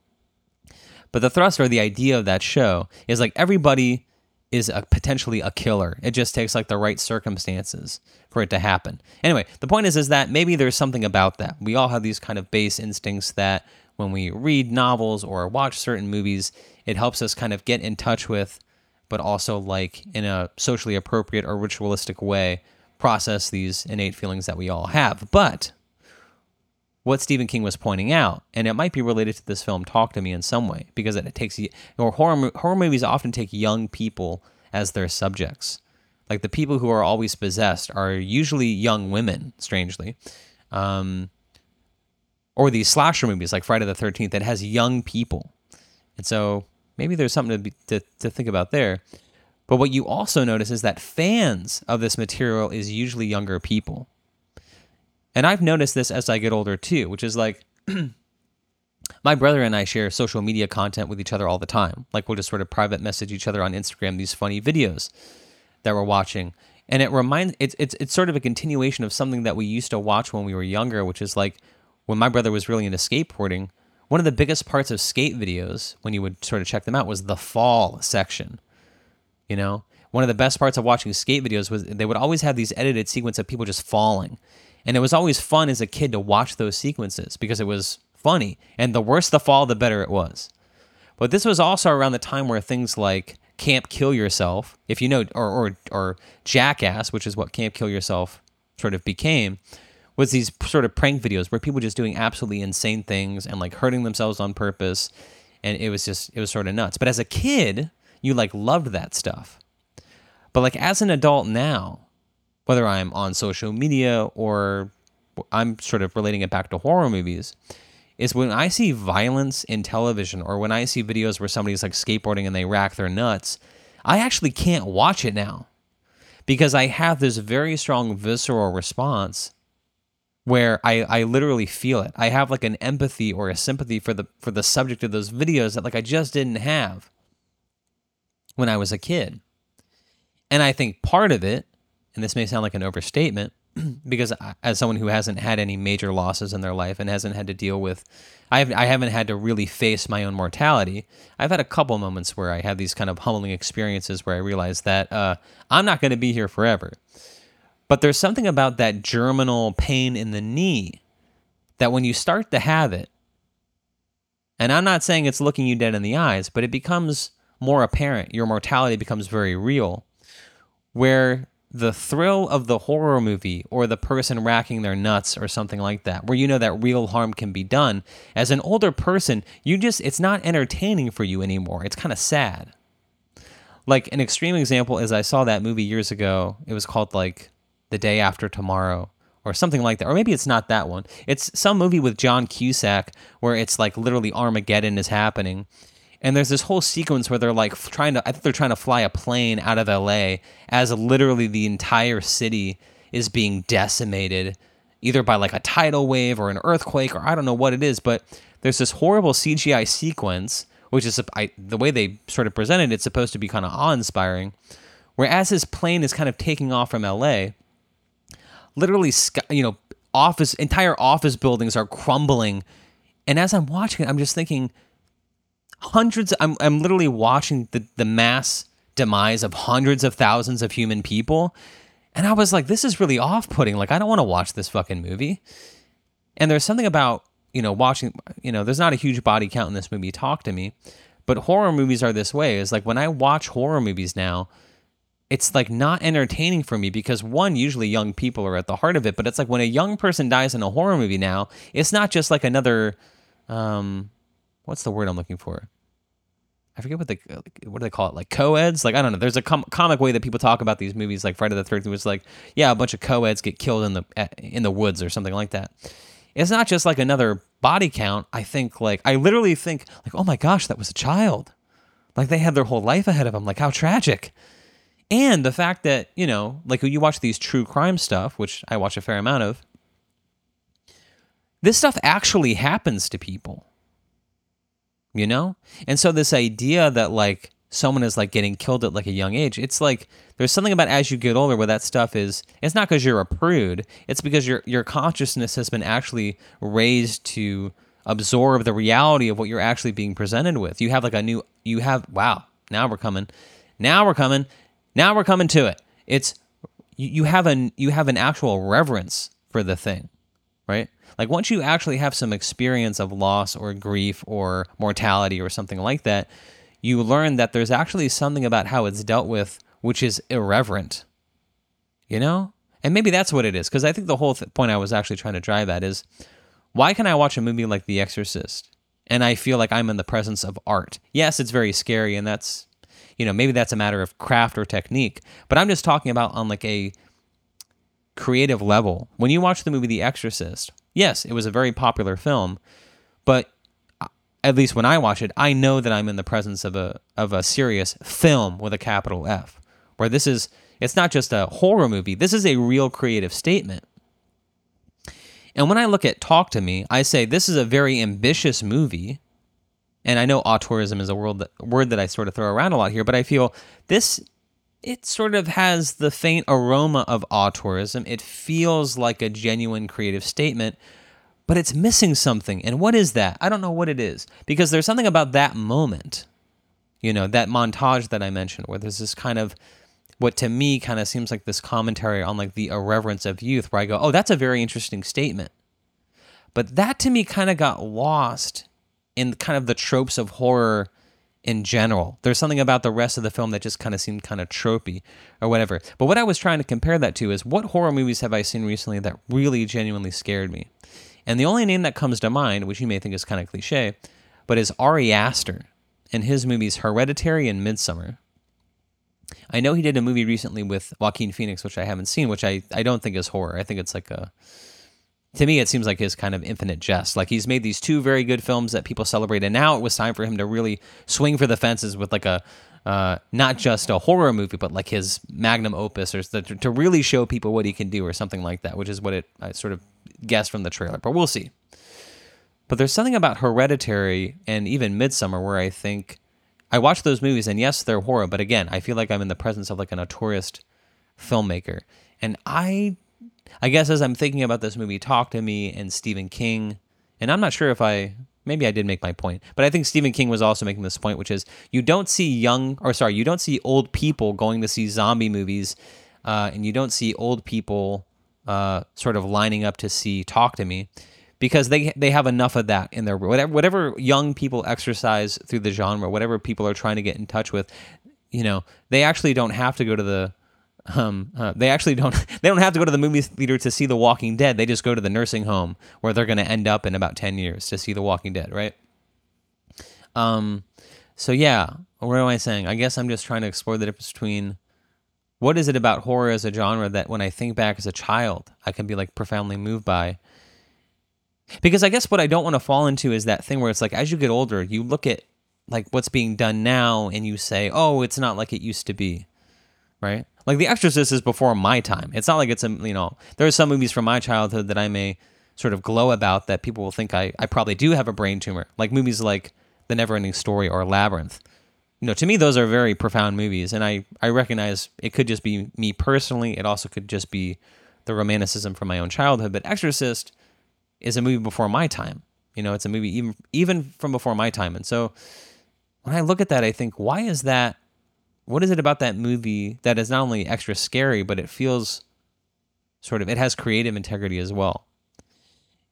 [SPEAKER 1] But the thrust or the idea of that show is like everybody is a, potentially a killer. It just takes like the right circumstances for it to happen. Anyway, the point is is that maybe there's something about that. We all have these kind of base instincts that when we read novels or watch certain movies, it helps us kind of get in touch with but also like in a socially appropriate or ritualistic way process these innate feelings that we all have. But what Stephen King was pointing out, and it might be related to this film Talk to Me in some way, because it takes or horror horror movies often take young people as their subjects. Like the people who are always possessed are usually young women, strangely. Um, or these slasher movies like Friday the 13th that has young people. And so maybe there's something to, be, to, to think about there. But what you also notice is that fans of this material is usually younger people. And I've noticed this as I get older too, which is like my brother and I share social media content with each other all the time. Like we'll just sort of private message each other on Instagram these funny videos that we're watching. And it reminds it's it's it's sort of a continuation of something that we used to watch when we were younger, which is like when my brother was really into skateboarding, one of the biggest parts of skate videos, when you would sort of check them out, was the fall section. You know, one of the best parts of watching skate videos was they would always have these edited sequence of people just falling. And it was always fun as a kid to watch those sequences because it was funny. And the worse the fall, the better it was. But this was also around the time where things like Camp Kill Yourself, if you know, or, or, or Jackass, which is what Camp Kill Yourself sort of became, was these sort of prank videos where people just doing absolutely insane things and like hurting themselves on purpose and it was just it was sort of nuts but as a kid you like loved that stuff but like as an adult now whether i'm on social media or i'm sort of relating it back to horror movies is when i see violence in television or when i see videos where somebody's like skateboarding and they rack their nuts i actually can't watch it now because i have this very strong visceral response where I, I literally feel it. I have like an empathy or a sympathy for the for the subject of those videos that like I just didn't have when I was a kid. And I think part of it, and this may sound like an overstatement, because as someone who hasn't had any major losses in their life and hasn't had to deal with I have, I haven't had to really face my own mortality. I've had a couple moments where I had these kind of humbling experiences where I realized that uh, I'm not going to be here forever. But there's something about that germinal pain in the knee that when you start to have it, and I'm not saying it's looking you dead in the eyes, but it becomes more apparent. Your mortality becomes very real, where the thrill of the horror movie or the person racking their nuts or something like that, where you know that real harm can be done, as an older person, you just, it's not entertaining for you anymore. It's kind of sad. Like an extreme example is I saw that movie years ago. It was called like the Day After Tomorrow or something like that. Or maybe it's not that one. It's some movie with John Cusack where it's like literally Armageddon is happening. And there's this whole sequence where they're like trying to, I think they're trying to fly a plane out of LA as literally the entire city is being decimated, either by like a tidal wave or an earthquake or I don't know what it is. But there's this horrible CGI sequence, which is I, the way they sort of presented it's supposed to be kind of awe inspiring. Where as his plane is kind of taking off from LA, literally, you know, office entire office buildings are crumbling. And as I'm watching it, I'm just thinking, hundreds. I'm I'm literally watching the the mass demise of hundreds of thousands of human people, And I was like, this is really off putting. Like, I don't want to watch this fucking movie. And there's something about, you know, watching, you know, there's not a huge body count in this movie, Talk to Me. But horror movies are this way. Is like when I watch horror movies now, it's like not entertaining for me because one, usually young people are at the heart of it. But it's like when a young person dies in a horror movie now, it's not just like another, um, what's the word I'm looking for? I forget what they uh, what do they call it? Like co-eds? Like I don't know. There's a com- comic way that people talk about these movies like Friday the 13th was like yeah a bunch of co-eds get killed in the in the woods or something like that. It's not just like another body count. I think like I literally think like oh my gosh that was a child. Like they had their whole life ahead of them. Like how tragic. And the fact that you know like when you watch these true crime stuff which I watch a fair amount of this stuff actually happens to people you know? And so this idea that like someone is like getting killed at like a young age, it's like there's something about as you get older where that stuff is it's not because you're a prude, it's because your your consciousness has been actually raised to absorb the reality of what you're actually being presented with. You have like a new you have wow, now we're coming. Now we're coming. Now we're coming to it. It's you, you have an you have an actual reverence for the thing, right? Like once you actually have some experience of loss or grief or mortality or something like that, you learn that there's actually something about how it's dealt with which is irreverent. You know? And maybe that's what it is because I think the whole th- point I was actually trying to drive at is why can I watch a movie like The Exorcist and I feel like I'm in the presence of art? Yes, it's very scary and that's you know, maybe that's a matter of craft or technique, but I'm just talking about on like a creative level. When you watch the movie The Exorcist, yes, it was a very popular film, but uh, at least when I watch it, I know that I'm in the presence of a of a serious film with a capital F, where this is it's not just a horror movie. This is a real creative statement. And when I look at Talk to Me, I say this is a very ambitious movie. And I know auteurism is a word that, word that I sort of throw around a lot here, but I feel this it sort of has the faint aroma of auteurism. It feels like a genuine creative statement, but it's missing something. And what is that? I don't know what it is because there's something about that moment, you know, that montage that I mentioned where there's this kind of what to me kind of seems like this commentary on like the irreverence of youth where I go, "Oh, that's a very interesting statement." But that to me kind of got lost in kind of the tropes of horror in general. There's something about the rest of the film that just kind of seemed kind of tropey or whatever. But what I was trying to compare that to is what horror movies have I seen recently that really genuinely scared me? And the only name that comes to mind, which you may think is kind of cliche, but is Ari Aster and his movies Hereditary and Midsommar. I know he did a movie recently with Joaquin Phoenix, which I haven't seen, which I, I don't think is horror. I think it's like a to me, it seems like his kind of infinite jest. Like he's made these two very good films that people celebrate, and now it was time for him to really swing for the fences with like a uh, not just a horror movie, but like his magnum opus, or to, to really show people what he can do, or something like that, which is what it I sort of guessed from the trailer. But we'll see. But there's something about Hereditary and even Midsommar where I think I watch those movies, and yes, they're horror, but again, I feel like I'm in the presence of like a notorious filmmaker, and I I guess as I'm thinking about this movie, Talk to Me and Stephen King, and I'm not sure if I maybe I did make my point, but I think Stephen King was also making this point, which is you don't see young or sorry, you don't see old people going to see zombie movies, uh, and you don't see old people uh, sort of lining up to see Talk to Me. Because they they have enough of that in their whatever whatever young people exercise through the genre, whatever people are trying to get in touch with, you know, they actually don't have to go to the um, uh, they actually don't they don't have to go to the movie theater to see The Walking Dead. They just go to the nursing home where they're going to end up in about 10 years to see The Walking Dead, right? Um so yeah, what am I saying? I guess I'm just trying to explore the difference between what is it about horror as a genre that when I think back as a child, I can be like profoundly moved by. Because I guess what I don't want to fall into is that thing where it's like as you get older, you look at like what's being done now and you say, "Oh, it's not like it used to be." Right? Like The Exorcist is before my time. It's not like it's a you know there are some movies from my childhood that I may sort of glow about that people will think I I probably do have a brain tumor. Like movies like The Neverending Story or Labyrinth. You know, to me those are very profound movies, and I I recognize it could just be me personally. It also could just be the romanticism from my own childhood. But Exorcist is a movie before my time. You know, it's a movie even even from before my time, and so when I look at that, I think, why is that what is it about that movie that is not only extra scary, but it feels sort of it has creative integrity as well.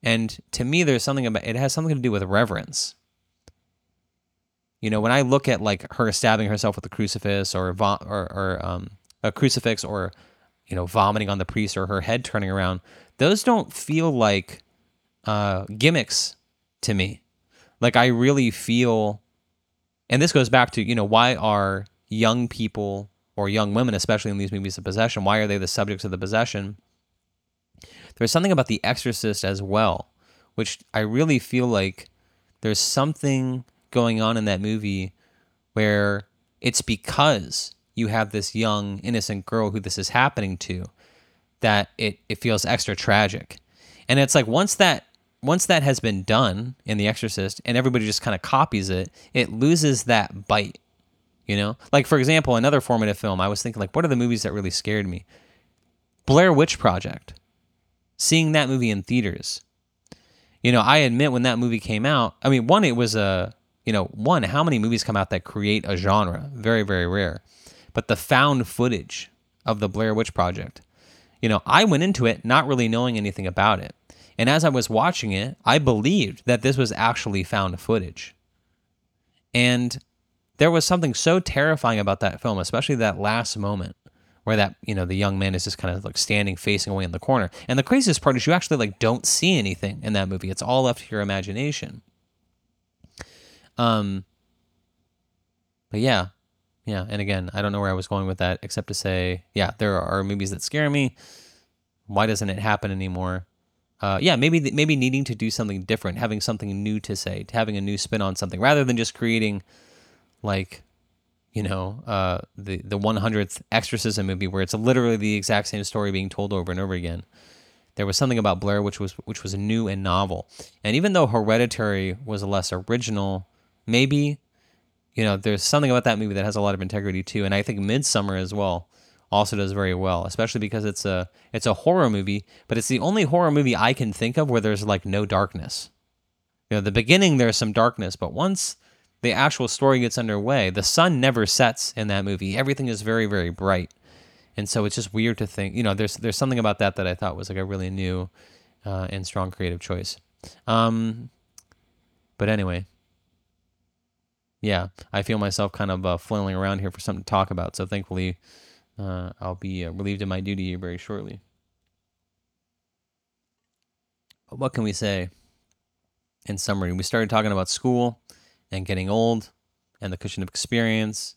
[SPEAKER 1] And to me, there's something about it has something to do with reverence. You know, when I look at like her stabbing herself with a crucifix or vo- or, or um, a crucifix or you know vomiting on the priest or her head turning around, those don't feel like uh, gimmicks to me. Like I really feel, and this goes back to you know why are young people or young women, especially in these movies of possession, why are they the subjects of the possession? There's something about The Exorcist as well, which I really feel like there's something going on in that movie where it's because you have this young, innocent girl who this is happening to that it, it feels extra tragic. And it's like once that once that has been done in The Exorcist and everybody just kind of copies it, it loses that bite. You know? Like for example, another formative film, I was thinking like what are the movies that really scared me? Blair Witch Project seeing that movie in theaters. You know, I admit when that movie came out, I mean, one, it was a, you know, one, how many movies come out that create a genre? Very, very rare. But the found footage of the Blair Witch Project, you know, I went into it not really knowing anything about it. And as I was watching it, I believed that this was actually found footage. And there was something so terrifying about that film, especially that last moment where that you know the young man is just kind of like standing facing away in the corner. And the craziest part is you actually like don't see anything in that movie. It's all left to your imagination. Um. But yeah, yeah, and again, I don't know where I was going with that, except to say, yeah, there are movies that scare me. Why doesn't it happen anymore? Uh, yeah, maybe maybe needing to do something different, having something new to say, having a new spin on something, rather than just creating like you know, uh, the the 100th exorcism movie where it's literally the exact same story being told over and over again. There was something about Blair Witch was which was new and novel. And even though Hereditary was less original, maybe you know, there's something about that movie that has a lot of integrity too. And I think Midsommar as well also does very well, especially because it's a it's a horror movie, but it's the only horror movie I can think of where there's like no darkness. You know, the beginning there's some darkness, but once the actual story gets underway, the sun never sets in that movie. Everything is very, very bright. And so it's just weird to think, you know, there's there's something about that that I thought was like a really new uh, and strong creative choice. Um, but anyway, yeah, I feel myself kind of uh, flailing around here for something to talk about. So thankfully, uh, I'll be uh, relieved of my duty very shortly. But what can we say in summary? We started talking about school and getting old and the cushion of experience.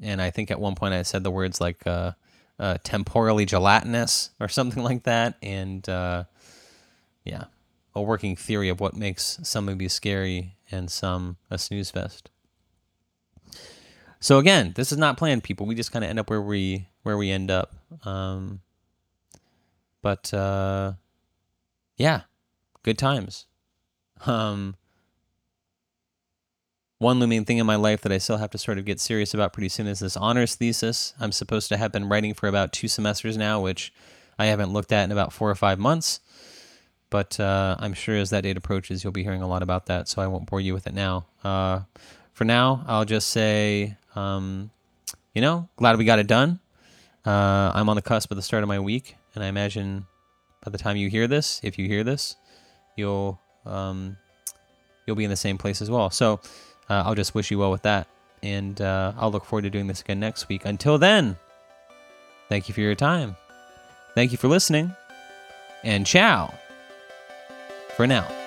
[SPEAKER 1] And I think at one point I said the words like uh, uh, temporally gelatinous or something like that. And uh, yeah, a working theory of what makes some movies scary and some a snooze fest. So again, this is not planned, people. We just kind of end up where we where we end up. Um, but uh, yeah, good times. Um, one looming thing in my life that I still have to sort of get serious about pretty soon is this honors thesis. I'm supposed to have been writing for about two semesters now, which I haven't looked at in about four or five months. But uh, I'm sure as that date approaches, you'll be hearing a lot about that, so I won't bore you with it now. Uh, for now, I'll just say, um, you know, glad we got it done. Uh, I'm on the cusp of the start of my week, and I imagine by the time you hear this, if you hear this, you'll um, you'll be in the same place as well. So uh, I'll just wish you well with that. And uh, I'll look forward to doing this again next week. Until then, thank you for your time. Thank you for listening. And ciao for now.